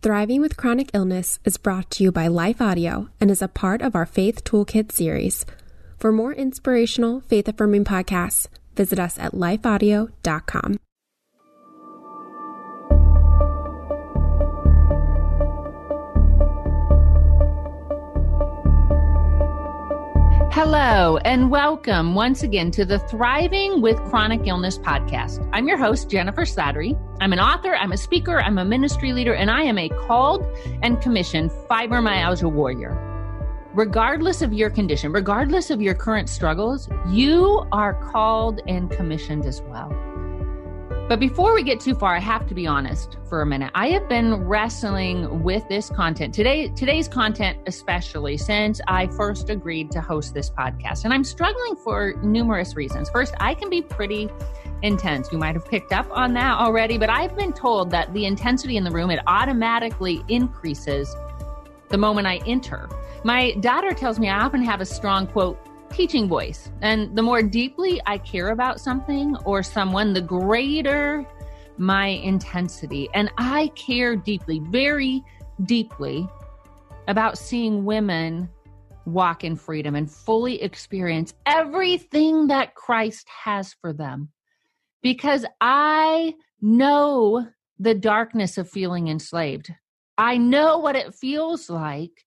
Thriving with Chronic Illness is brought to you by Life Audio and is a part of our Faith Toolkit series. For more inspirational, faith affirming podcasts, visit us at lifeaudio.com. Hello, and welcome once again to the Thriving with Chronic Illness podcast. I'm your host, Jennifer Slattery. I'm an author, I'm a speaker, I'm a ministry leader, and I am a called and commissioned fibromyalgia warrior. Regardless of your condition, regardless of your current struggles, you are called and commissioned as well. But before we get too far, I have to be honest for a minute. I have been wrestling with this content today, today's content, especially since I first agreed to host this podcast. And I'm struggling for numerous reasons. First, I can be pretty intense. You might have picked up on that already, but I've been told that the intensity in the room, it automatically increases the moment I enter. My daughter tells me I often have a strong quote, teaching voice. And the more deeply I care about something or someone, the greater my intensity. And I care deeply, very deeply about seeing women walk in freedom and fully experience everything that Christ has for them. Because I know the darkness of feeling enslaved. I know what it feels like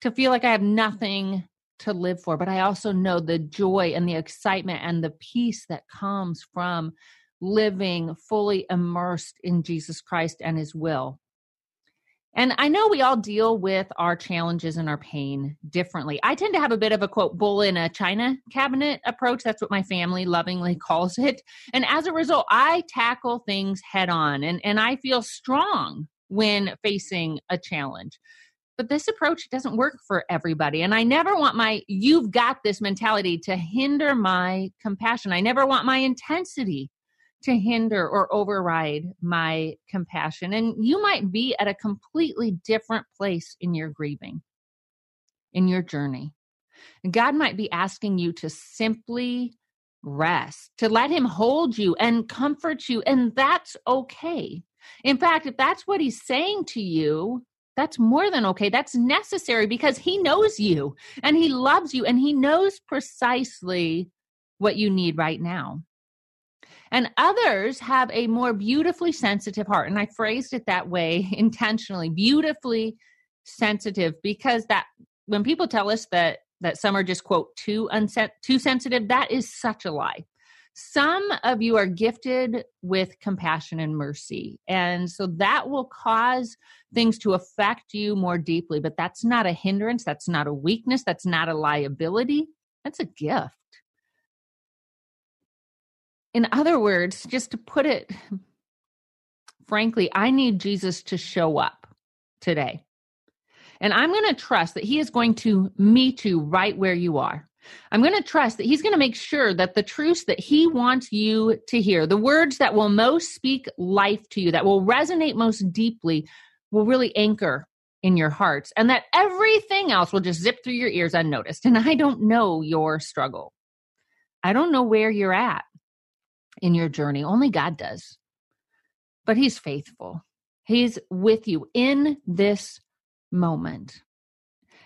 to feel like I have nothing to live for, but I also know the joy and the excitement and the peace that comes from living fully immersed in Jesus Christ and his will. And I know we all deal with our challenges and our pain differently. I tend to have a bit of a quote, bull in a china cabinet approach. That's what my family lovingly calls it. And as a result, I tackle things head on and, and I feel strong when facing a challenge but this approach doesn't work for everybody. And I never want my you've got this mentality to hinder my compassion. I never want my intensity to hinder or override my compassion. And you might be at a completely different place in your grieving, in your journey. God might be asking you to simply rest, to let Him hold you and comfort you. And that's okay. In fact, if that's what He's saying to you, that's more than okay. That's necessary because he knows you and he loves you and he knows precisely what you need right now. And others have a more beautifully sensitive heart. And I phrased it that way intentionally, beautifully sensitive, because that when people tell us that that some are just quote too unset too sensitive, that is such a lie. Some of you are gifted with compassion and mercy. And so that will cause things to affect you more deeply, but that's not a hindrance. That's not a weakness. That's not a liability. That's a gift. In other words, just to put it frankly, I need Jesus to show up today. And I'm going to trust that He is going to meet you right where you are. I'm going to trust that he's going to make sure that the truths that he wants you to hear, the words that will most speak life to you, that will resonate most deeply, will really anchor in your hearts, and that everything else will just zip through your ears unnoticed. And I don't know your struggle. I don't know where you're at in your journey. Only God does. But he's faithful. He's with you in this moment.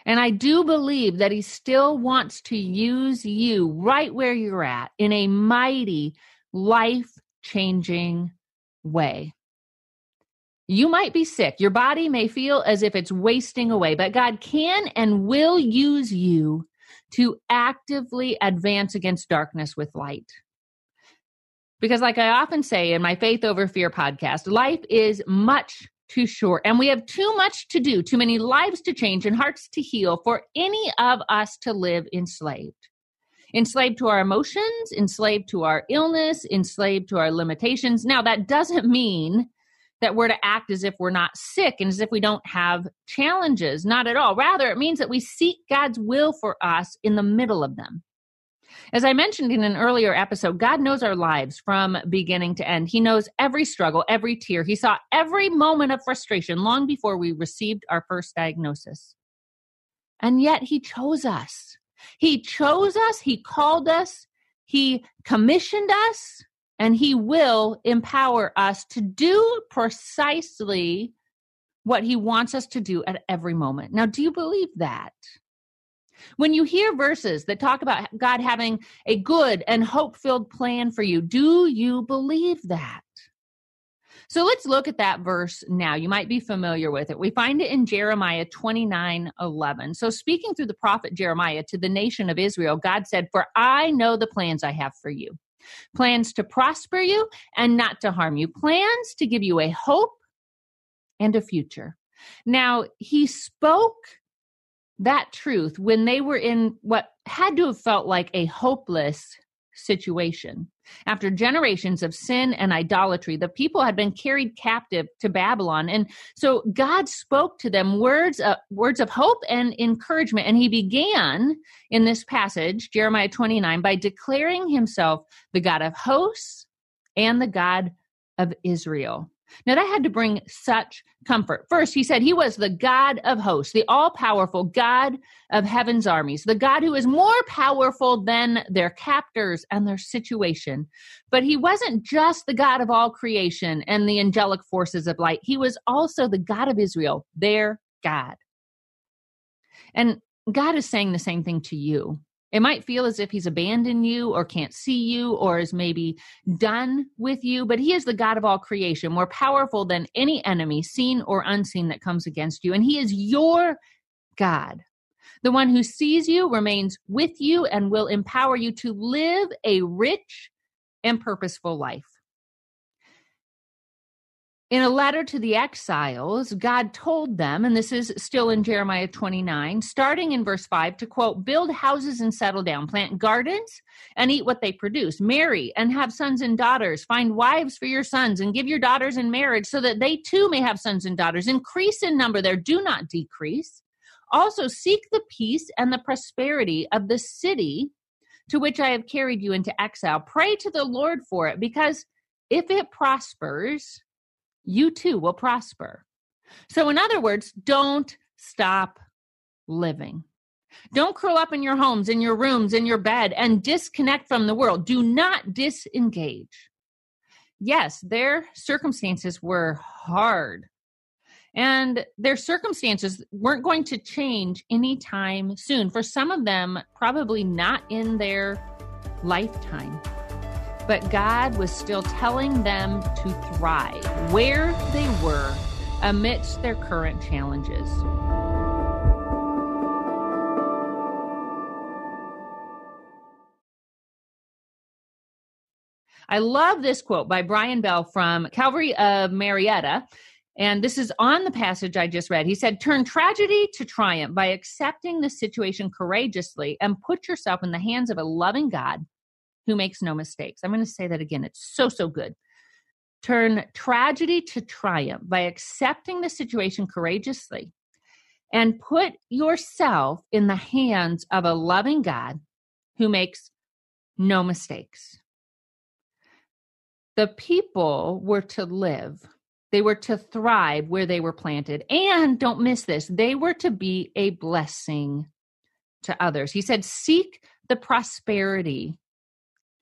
And I do believe that he still wants to use you right where you're at in a mighty, life changing way. You might be sick. Your body may feel as if it's wasting away, but God can and will use you to actively advance against darkness with light. Because, like I often say in my Faith Over Fear podcast, life is much too short. And we have too much to do, too many lives to change and hearts to heal for any of us to live enslaved. Enslaved to our emotions, enslaved to our illness, enslaved to our limitations. Now, that doesn't mean that we're to act as if we're not sick and as if we don't have challenges. Not at all. Rather, it means that we seek God's will for us in the middle of them. As I mentioned in an earlier episode, God knows our lives from beginning to end. He knows every struggle, every tear. He saw every moment of frustration long before we received our first diagnosis. And yet, He chose us. He chose us, He called us, He commissioned us, and He will empower us to do precisely what he wants us to do at every moment. Now, do you believe that? When you hear verses that talk about God having a good and hope filled plan for you, do you believe that? So let's look at that verse now. You might be familiar with it. We find it in Jeremiah 29 11. So, speaking through the prophet Jeremiah to the nation of Israel, God said, For I know the plans I have for you plans to prosper you and not to harm you, plans to give you a hope and a future. Now, he spoke that truth when they were in what had to have felt like a hopeless situation. After generations of sin and idolatry, the people had been carried captive to Babylon. And so God spoke to them words of, words of hope and encouragement. And he began in this passage, Jeremiah 29, by declaring himself the God of hosts and the God of Israel. Now, that had to bring such comfort. First, he said he was the God of hosts, the all powerful God of heaven's armies, the God who is more powerful than their captors and their situation. But he wasn't just the God of all creation and the angelic forces of light, he was also the God of Israel, their God. And God is saying the same thing to you. It might feel as if he's abandoned you or can't see you or is maybe done with you, but he is the God of all creation, more powerful than any enemy, seen or unseen, that comes against you. And he is your God. The one who sees you remains with you and will empower you to live a rich and purposeful life. In a letter to the exiles, God told them, and this is still in Jeremiah 29, starting in verse 5, to quote, build houses and settle down, plant gardens and eat what they produce, marry and have sons and daughters, find wives for your sons and give your daughters in marriage so that they too may have sons and daughters. Increase in number there, do not decrease. Also, seek the peace and the prosperity of the city to which I have carried you into exile. Pray to the Lord for it, because if it prospers, you too will prosper. So, in other words, don't stop living. Don't curl up in your homes, in your rooms, in your bed, and disconnect from the world. Do not disengage. Yes, their circumstances were hard, and their circumstances weren't going to change anytime soon. For some of them, probably not in their lifetime. But God was still telling them to thrive where they were amidst their current challenges. I love this quote by Brian Bell from Calvary of Murrieta. And this is on the passage I just read. He said, Turn tragedy to triumph by accepting the situation courageously and put yourself in the hands of a loving God who makes no mistakes. I'm going to say that again. It's so, so good. Turn tragedy to triumph by accepting the situation courageously and put yourself in the hands of a loving God who makes no mistakes. The people were to live, they were to thrive where they were planted. And don't miss this, they were to be a blessing to others. He said, Seek the prosperity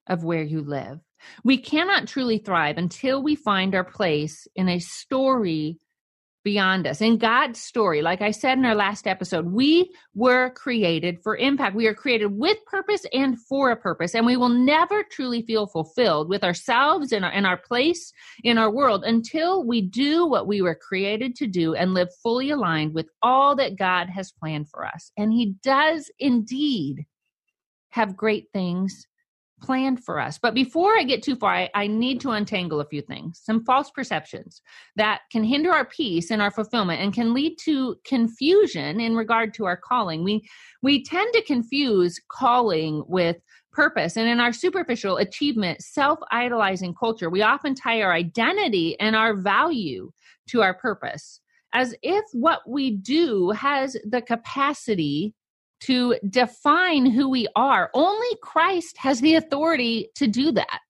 of where you live. We cannot truly thrive until we find our place in a story beyond us. In God's story, like I said in our last episode, we were created for impact. We are created with purpose and for a purpose. And we will never truly feel fulfilled with ourselves and our, and our place in our world until we do what we were created to do and live fully aligned with all that God has planned for us. And He does indeed have great things planned for us. But before I get too far, I, I, need to untangle a few things, some false perceptions that can hinder our peace and our fulfillment and can lead to confusion in regard to our calling. We we tend to confuse calling with purpose. And in our superficial achievement, self-idolizing culture, we often tie our identity and our value to our purpose. As if what we do has the capacity to define who we are. Only Christ has the authority to do that.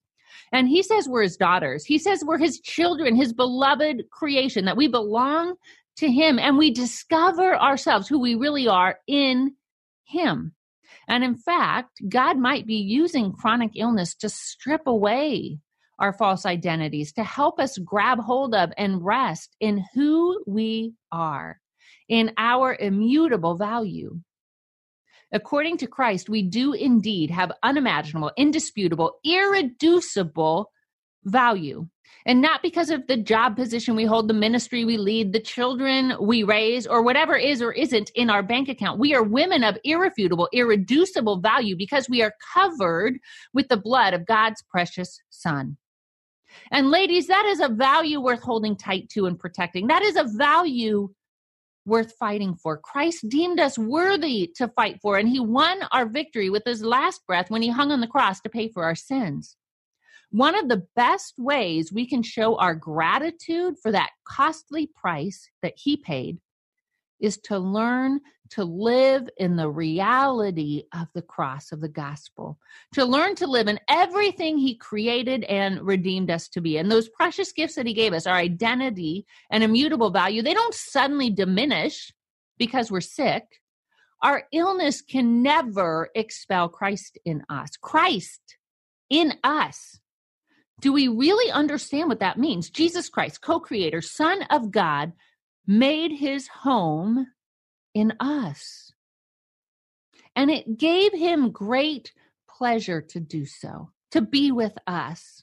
And he says we're his daughters. He says we're his children, his beloved creation, that we belong to him and we discover ourselves, who we really are in him. And in fact, God might be using chronic illness to strip away our false identities, to help us grab hold of and rest in who we are, in our immutable value. According to Christ, we do indeed have unimaginable, indisputable, irreducible value. And not because of the job position we hold, the ministry we lead, the children we raise, or whatever is or isn't in our bank account. We are women of irrefutable, irreducible value because we are covered with the blood of God's precious Son. And ladies, that is a value worth holding tight to and protecting. That is a value worth fighting for. Christ deemed us worthy to fight for, and he won our victory with his last breath when he hung on the cross to pay for our sins. One of the best ways we can show our gratitude for that costly price that he paid is to learn to live in the reality of the cross of the gospel, to learn to live in everything he created and redeemed us to be. And those precious gifts that he gave us, our identity and immutable value, they don't suddenly diminish because we're sick. Our illness can never expel Christ in us. Christ in us do we really understand what that means? Jesus Christ, co creator, Son of God, made his home in us. And it gave him great pleasure to do so, to be with us.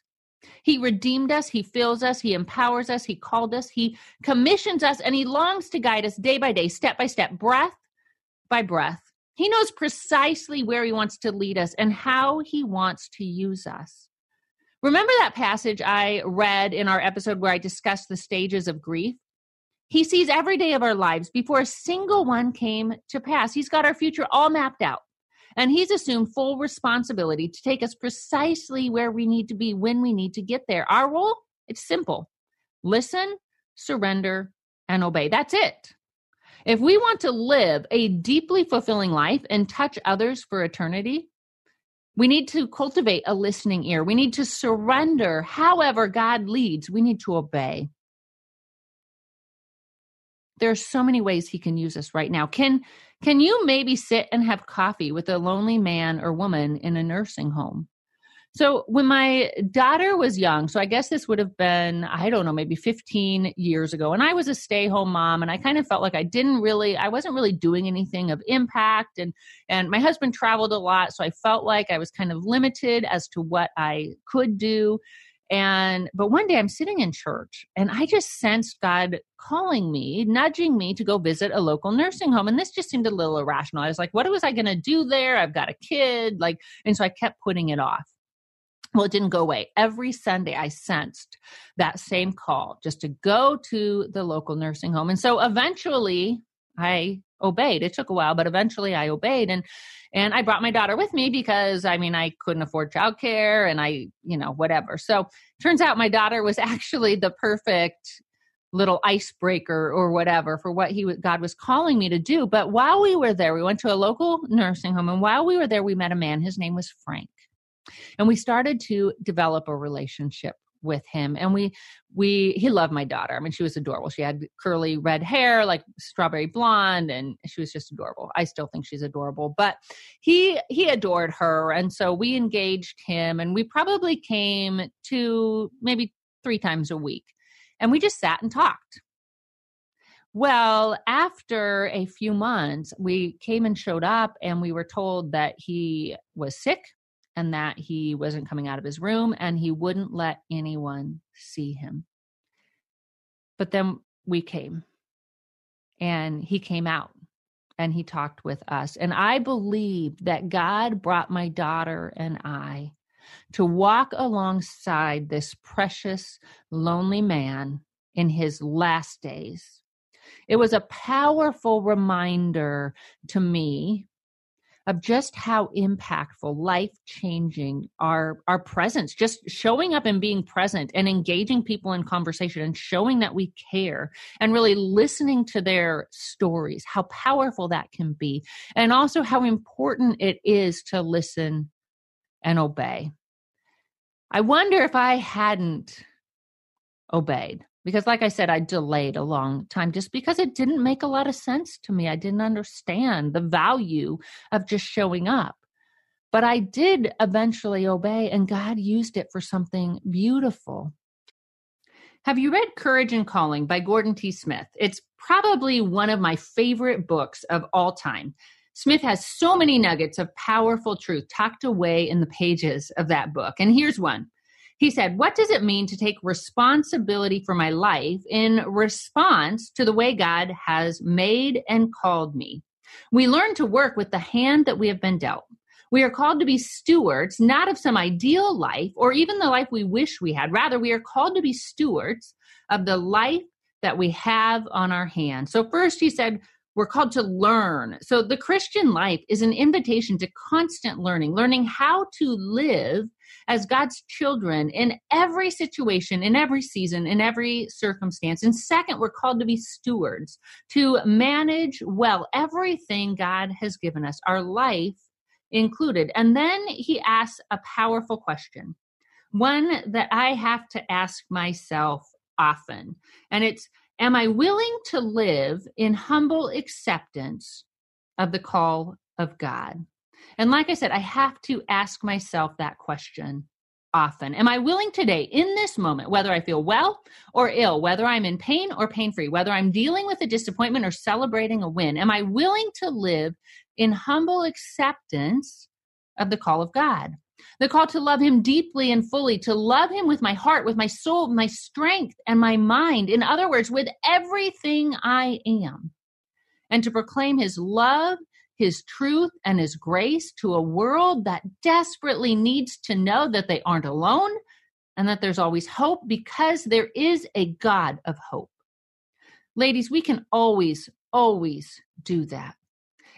He redeemed us, He fills us, He empowers us, He called us, He commissions us, and He longs to guide us day by day, step by step, breath by breath. He knows precisely where He wants to lead us and how He wants to use us. Remember that passage I read in our episode where I discussed the stages of grief? He sees every day of our lives before a single one came to pass. He's got our future all mapped out. And he's assumed full responsibility to take us precisely where we need to be when we need to get there. Our role? It's simple listen, surrender, and obey. That's it. If we want to live a deeply fulfilling life and touch others for eternity, we need to cultivate a listening ear. We need to surrender. However, God leads, we need to obey. There are so many ways he can use us right now. Can can you maybe sit and have coffee with a lonely man or woman in a nursing home? So when my daughter was young, so I guess this would have been, I don't know, maybe 15 years ago, and I was a stay home mom and I kind of felt like I didn't really, I wasn't really doing anything of impact. And, and my husband traveled a lot. So I felt like I was kind of limited as to what I could do. And, but one day I'm sitting in church and I just sensed God calling me, nudging me to go visit a local nursing home. And this just seemed a little irrational. I was like, what was I going to do there? I've got a kid. Like, and so I kept putting it off well, it didn't go away. Every Sunday, I sensed that same call just to go to the local nursing home. And so eventually, I obeyed. It took a while, but eventually I obeyed. And and I brought my daughter with me because I mean I couldn't afford childcare and I, you know, whatever. So turns out my daughter was actually the perfect little icebreaker or whatever for what he God was calling me to do. But while we were there, we went to a local nursing home, and while we were there, we met a man. His name was Frank and we started to develop a relationship with him and we we he loved my daughter. I mean she was adorable. She had curly red hair like strawberry blonde and she was just adorable. I still think she's adorable but he he adored her and so we engaged him and we probably came to maybe three times a week and we just sat and talked. Well, after a few months, we came and showed up, and we were told that he was sick and that he wasn't coming out of his room and he wouldn't let anyone see him. But then we came and he came out and he talked with us. And I believe that God brought my daughter and I to walk alongside this precious, lonely man in his last days. It was a powerful reminder to me of just how impactful, life changing our our presence, just showing up and being present and engaging people in conversation and showing that we care and really listening to their stories, how powerful that can be, and also how important it is to listen and obey. I wonder if I hadn't obeyed because like i said i delayed a long time just because it didn't make a lot of sense to me i didn't understand the value of just showing up but I did eventually obey, and God used it for something beautiful. Have you read Courage and Calling by Gordon T. Smith? It's probably one of my favorite books of all time. Smith has so many nuggets of powerful truth tucked away in the pages of that book. And here's one. He said, What does it mean to take responsibility for my life in response to the way God has made and called me? We learn to work with the hand that we have been dealt. We are called to be stewards, not of some ideal life or even the life we wish we had. Rather, we are called to be stewards of the life that we have on our hands. So, first, he said, we're called to learn. So, the Christian life is an invitation to constant learning, learning how to live as God's children in every situation, in every season, in every circumstance. And second, we're called to be stewards, to manage well everything God has given us, our life included. And then he asks a powerful question, one that I have to ask myself often. And it's Am I willing to live in humble acceptance of the call of God? And like I said, I have to ask myself that question often. Am I willing today, in this moment, whether I feel well or ill, whether I'm in pain or pain free, whether I'm dealing with a disappointment or celebrating a win, am I willing to live in humble acceptance of the call of God? The call to love him deeply and fully, to love him with my heart, with my soul, my strength, and my mind. In other words, with everything I am. And to proclaim his love, his truth, and his grace to a world that desperately needs to know that they aren't alone and that there's always hope because there is a God of hope. Ladies, we can always, always do that.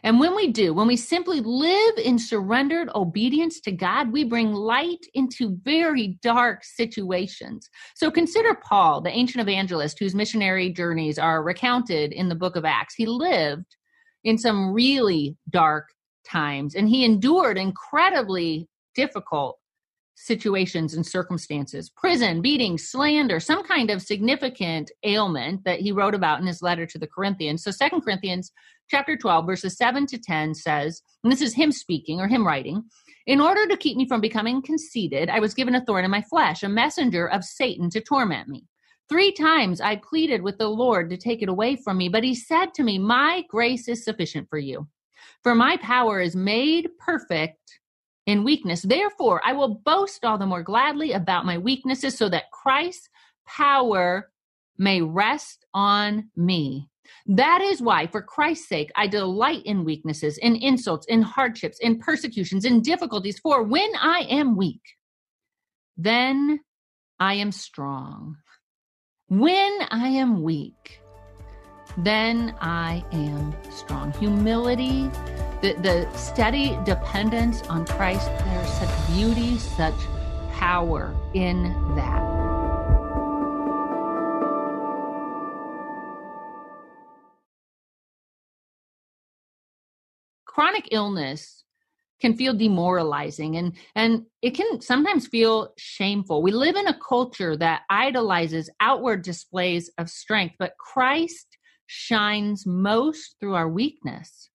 And when we do, when we simply live in surrendered obedience to God, we bring light into very dark situations. So consider Paul, the ancient evangelist whose missionary journeys are recounted in the book of Acts. He lived in some really dark times and he endured incredibly difficult situations and circumstances. Prison beating slander some kind of significant ailment that he wrote about in his letter to the corinthians. So second corinthians chapter 12 verses 7 to 10 says and this is him speaking or him writing in order to keep me from becoming conceited i was given a thorn in my flesh a messenger of satan to torment me. Three times i pleaded with the lord to take it away from me but he said to me my grace is sufficient for you for my power is made perfect in weakness. Therefore, I will boast all the more gladly about my weaknesses so that Christ's power may rest on me. That is why, for Christ's sake, I delight in weaknesses, in insults, in hardships, in persecutions, in difficulties. For when I am weak, then I am strong. When I am weak, then I am strong. Humility the, the steady dependence on Christ, there's such beauty, such power in that. Chronic illness can feel demoralizing and and it can sometimes feel shameful. We live in a culture that idolizes outward displays of strength, but Christ shines most through our weakness.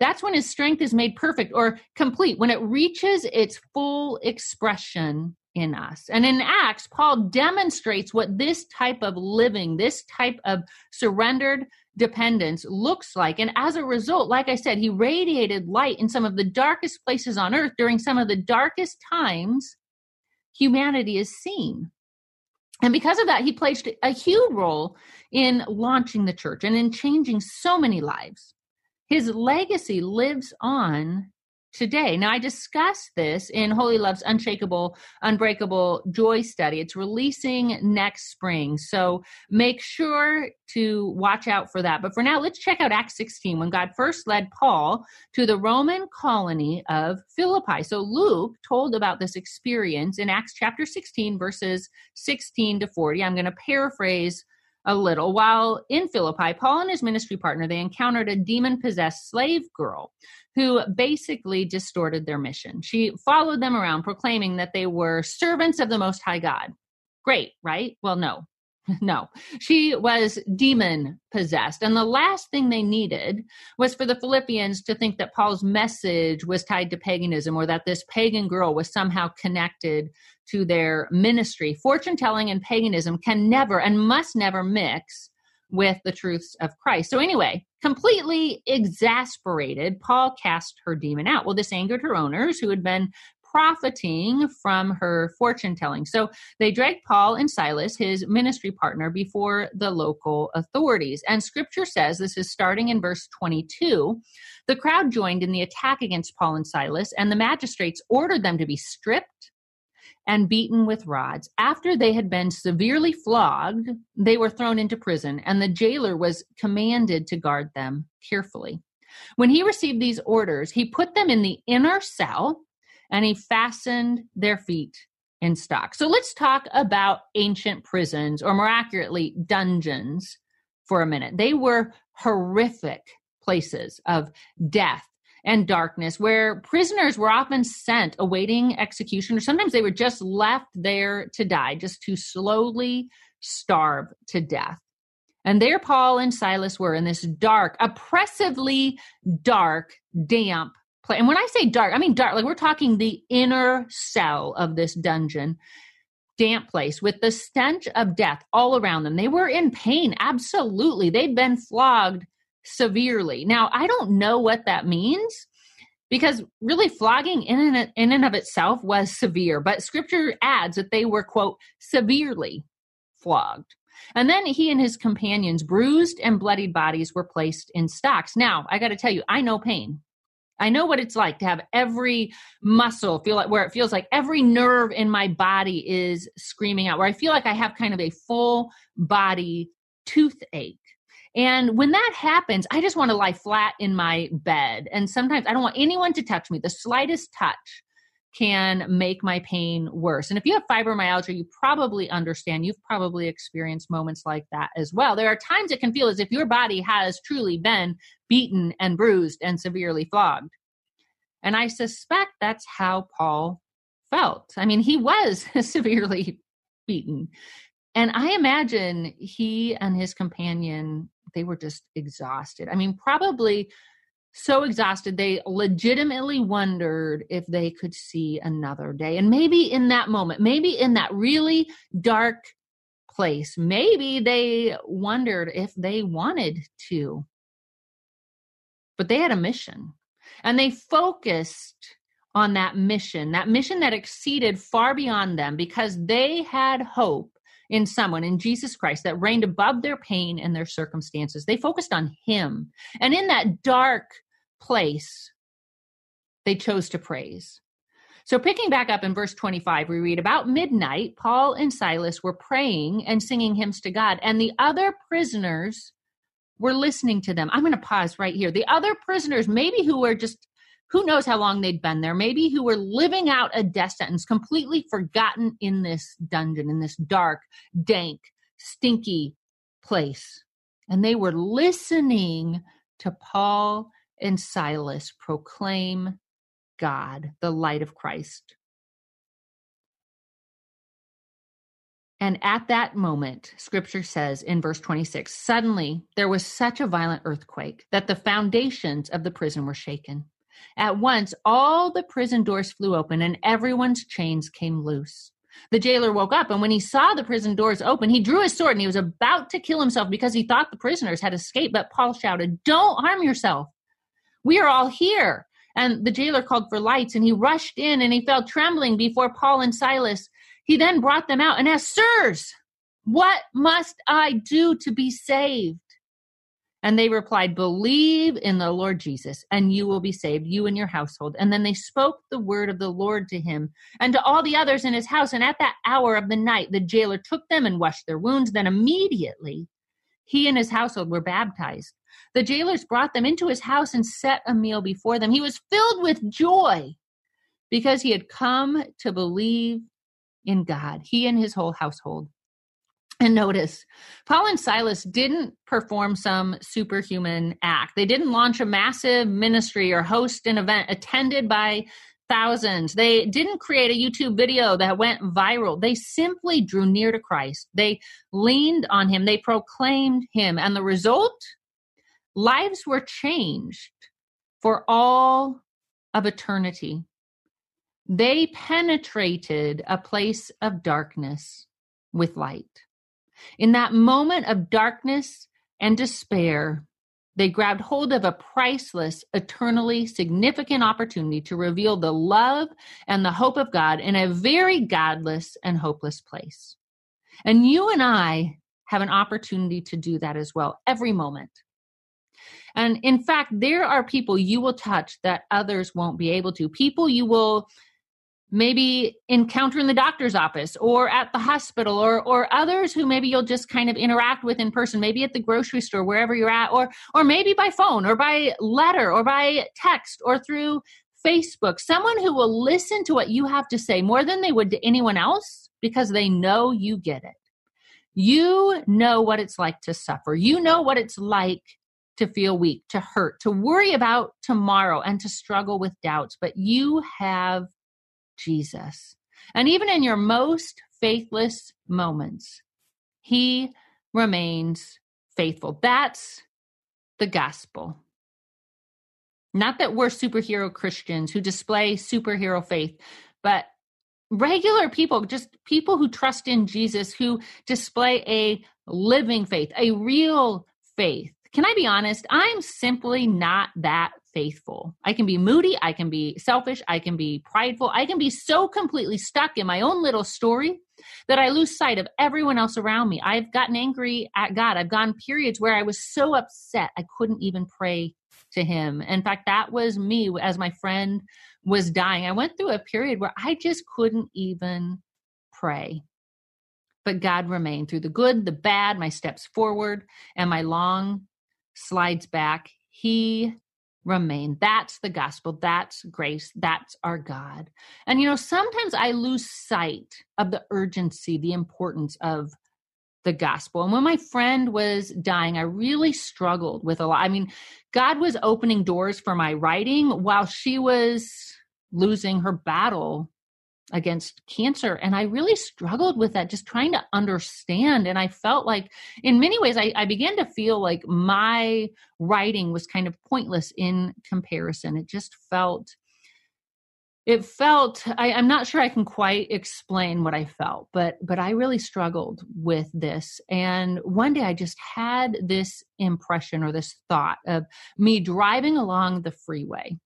That's when his strength is made perfect or complete, when it reaches its full expression in us. And in Acts, Paul demonstrates what this type of living, this type of surrendered dependence looks like. And as a result, like I said, he radiated light in some of the darkest places on earth during some of the darkest times humanity is seen. And because of that, he played a huge role in launching the church and in changing so many lives his legacy lives on today. Now, I discussed this in Wholly Loved's Unshakable, Unbreakable Joy study. It's releasing next spring. So make sure to watch out for that. But for now, let's check out Acts 16 when God first led Paul to the Roman colony of Philippi. So Luke told about this experience in Acts chapter 16, verses 16 to 40. I'm going to paraphrase a little. While in Philippi, Paul and his ministry partner, they encountered a demon possessed slave girl who basically distorted their mission. She followed them around, proclaiming that they were servants of the Most High God. Great, right? Well, no. No, she was demon possessed. And the last thing they needed was for the Philippians to think that Paul's message was tied to paganism or that this pagan girl was somehow connected to their ministry. Fortune telling and paganism can never and must never mix with the truths of Christ. So, anyway, completely exasperated, Paul cast her demon out. Well, this angered her owners who had been profiting from her fortune telling. So they dragged Paul and Silas, his ministry partner, before the local authorities. And scripture says this is starting in verse 22 the crowd joined in the attack against Paul and Silas, and the magistrates ordered them to be stripped and beaten with rods. After they had been severely flogged, they were thrown into prison, and the jailer was commanded to guard them carefully. When he received these orders, he put them in the inner cell and he fastened their feet in stock. So let's talk about ancient prisons, or more accurately, dungeons, for a minute. They were horrific places of death and darkness where prisoners were often sent awaiting execution, or sometimes they were just left there to die, just to slowly starve to death. And there Paul and Silas were in this dark, oppressively dark, damp And when I say dark, I mean dark. Like we're talking the inner cell of this dungeon, damp place with the stench of death all around them. They were in pain. Absolutely. They'd been flogged severely. Now, I don't know what that means because really flogging in and, in and of itself was severe, but scripture adds that they were, quote, severely flogged. And then he and his companions, bruised and bloodied bodies, were placed in stocks. Now, I got to tell you, I know pain. I know what it's like to have every muscle feel like where it feels like every nerve in my body is screaming out, where I feel like I have kind of a full body toothache. And when that happens, I just want to lie flat in my bed. And sometimes I don't want anyone to touch me. The slightest touch can make my pain worse. And if you have fibromyalgia, you probably understand. You've probably experienced moments like that as well. There are times it can feel as if your body has truly been beaten and bruised and severely flogged. And I suspect that's how Paul felt. I mean, he was severely beaten. And I imagine he and his companion, they were just exhausted. I mean, probably so exhausted they legitimately wondered if they could see another day and maybe in that moment maybe in that really dark place maybe they wondered if they wanted to but they had a mission and they focused on that mission that mission that exceeded far beyond them because they had hope in someone, in Jesus Christ, that reigned above their pain and their circumstances. They focused on Him. And in that dark place, they chose to praise. So, picking back up in verse 25, we read about midnight, Paul and Silas were praying and singing hymns to God, and the other prisoners were listening to them. I'm going to pause right here. The other prisoners, maybe who were just who knows how long they'd been there, maybe who were living out a death sentence, completely forgotten in this dungeon, in this dark, dank, stinky place. And they were listening to Paul and Silas proclaim God, the light of Christ. And at that moment, scripture says in verse 26 suddenly there was such a violent earthquake that the foundations of the prison were shaken. At once, all the prison doors flew open and everyone's chains came loose. The jailer woke up, and when he saw the prison doors open, he drew his sword and he was about to kill himself because he thought the prisoners had escaped. But Paul shouted, Don't harm yourself. We are all here. And the jailer called for lights, and he rushed in and he fell trembling before Paul and Silas. He then brought them out and asked, Sirs, what must I do to be saved? And they replied, Believe in the Lord Jesus, and you will be saved, you and your household. And then they spoke the word of the Lord to him and to all the others in his house. And at that hour of the night, the jailer took them and washed their wounds. Then immediately he and his household were baptized. The jailers brought them into his house and set a meal before them. He was filled with joy because he had come to believe in God, he and his whole household. And notice, Paul and Silas didn't perform some superhuman act. They didn't launch a massive ministry or host an event attended by thousands. They didn't create a YouTube video that went viral. They simply drew near to Christ. They leaned on him. They proclaimed him. And the result? Lives were changed for all of eternity. They penetrated a place of darkness with light. In that moment of darkness and despair, they grabbed hold of a priceless, eternally significant opportunity to reveal the love and the hope of God in a very godless and hopeless place. And you and I have an opportunity to do that as well every moment. And in fact, there are people you will touch that others won't be able to. People you will maybe encounter in the doctor's office or at the hospital or or others who maybe you'll just kind of interact with in person maybe at the grocery store wherever you're at or or maybe by phone or by letter or by text or through Facebook. Someone who will listen to what you have to say more than they would to anyone else because they know you get it. You know what it's like to suffer. You know what it's like to feel weak to hurt to worry about tomorrow and to struggle with doubts but you have Jesus. And even in your most faithless moments, he remains faithful. That's the gospel. Not that we're superhero Christians who display superhero faith, but regular people, just people who trust in Jesus, who display a living faith, a real faith. Can I be honest? I'm simply not that faithful. I can be moody, I can be selfish, I can be prideful, I can be so completely stuck in my own little story that I lose sight of everyone else around me. I've gotten angry at God. I've gone periods where I was so upset I couldn't even pray to Him. In fact, that was me as my friend was dying. I went through a period where I just couldn't even pray. But God remained through the good, the bad, my steps forward, and my long slides back. He remain. That's the gospel. That's grace. That's our God. And, you know, sometimes I lose sight of the urgency, the importance of the gospel. And when my friend was dying, I really struggled with a lot. I mean, God was opening doors for my writing while she was losing her battle against cancer. And I really struggled with that, just trying to understand. And I felt like, in many ways, I, I, began to feel like my writing was kind of pointless in comparison. It just felt. It felt I, I'm not sure I can quite explain what I felt, but but I really struggled with this. And one day I just had this impression or this thought of me driving along the freeway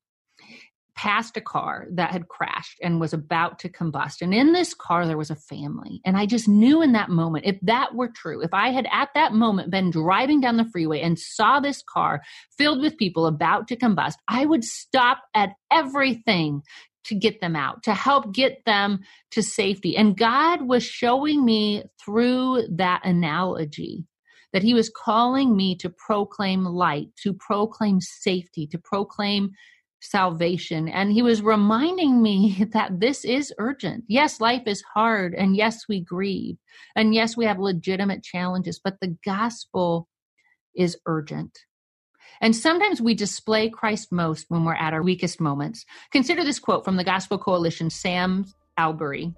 passed a car that had crashed and was about to combust. And in this car, there was a family. And I just knew in that moment, if that were true, if I had at that moment been driving down the freeway and saw this car filled with people about to combust, I would stop at everything to get them out, to help get them to safety. And God was showing me through that analogy that He was calling me to proclaim light, to proclaim safety, to proclaim salvation. And he was reminding me that this is urgent. Yes, life is hard. And yes, we grieve. And yes, we have legitimate challenges, but the gospel is urgent. And sometimes we display Christ most when we're at our weakest moments. Consider this quote from the Gospel Coalition, Sam Allberry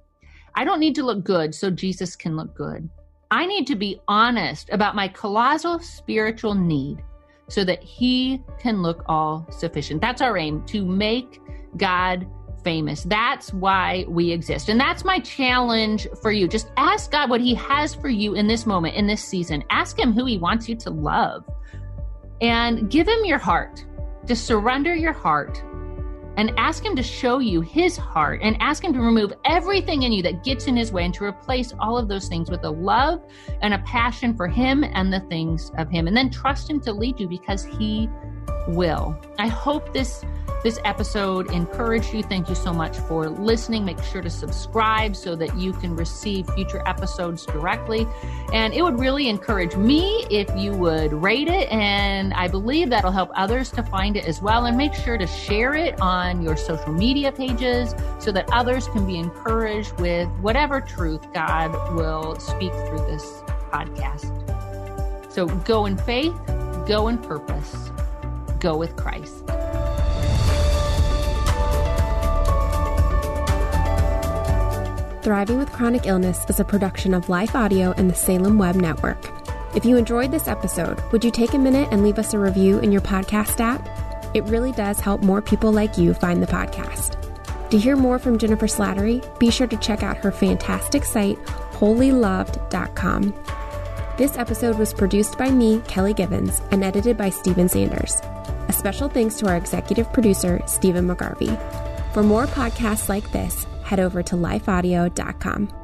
I don't need to look good so Jesus can look good. I need to be honest about my colossal spiritual need so that he can look all sufficient. That's our aim to make God famous. That's why we exist. And that's my challenge for you. Just ask God what he has for you in this moment, in this season. Ask him who he wants you to love and give him your heart. Just surrender your heart and ask Him to show you His heart and ask Him to remove everything in you that gets in His way and to replace all of those things with a love and a passion for Him and the things of Him. And then trust Him to lead you because He will. I hope this this episode encouraged you. Thank you so much for listening. Make sure to subscribe so that you can receive future episodes directly. And it would really encourage me if you would rate it. And I believe that'll help others to find it as well. And make sure to share it on your social media pages so that others can be encouraged with whatever truth God will speak through this podcast. So go in faith, go in purpose, go with Christ. Thriving with Chronic Illness is a production of Life Audio and the Salem Web Network. If you enjoyed this episode, would you take a minute and leave us a review in your podcast app? It really does help more people like you find the podcast. To hear more from Jennifer Slattery, be sure to check out her fantastic site, whollyloved.com. This episode was produced by me, Kelly Givens, and edited by Stephen Sanders. A special thanks to our executive producer, Stephen McGarvey. For more podcasts like this, head over to lifeaudio.com.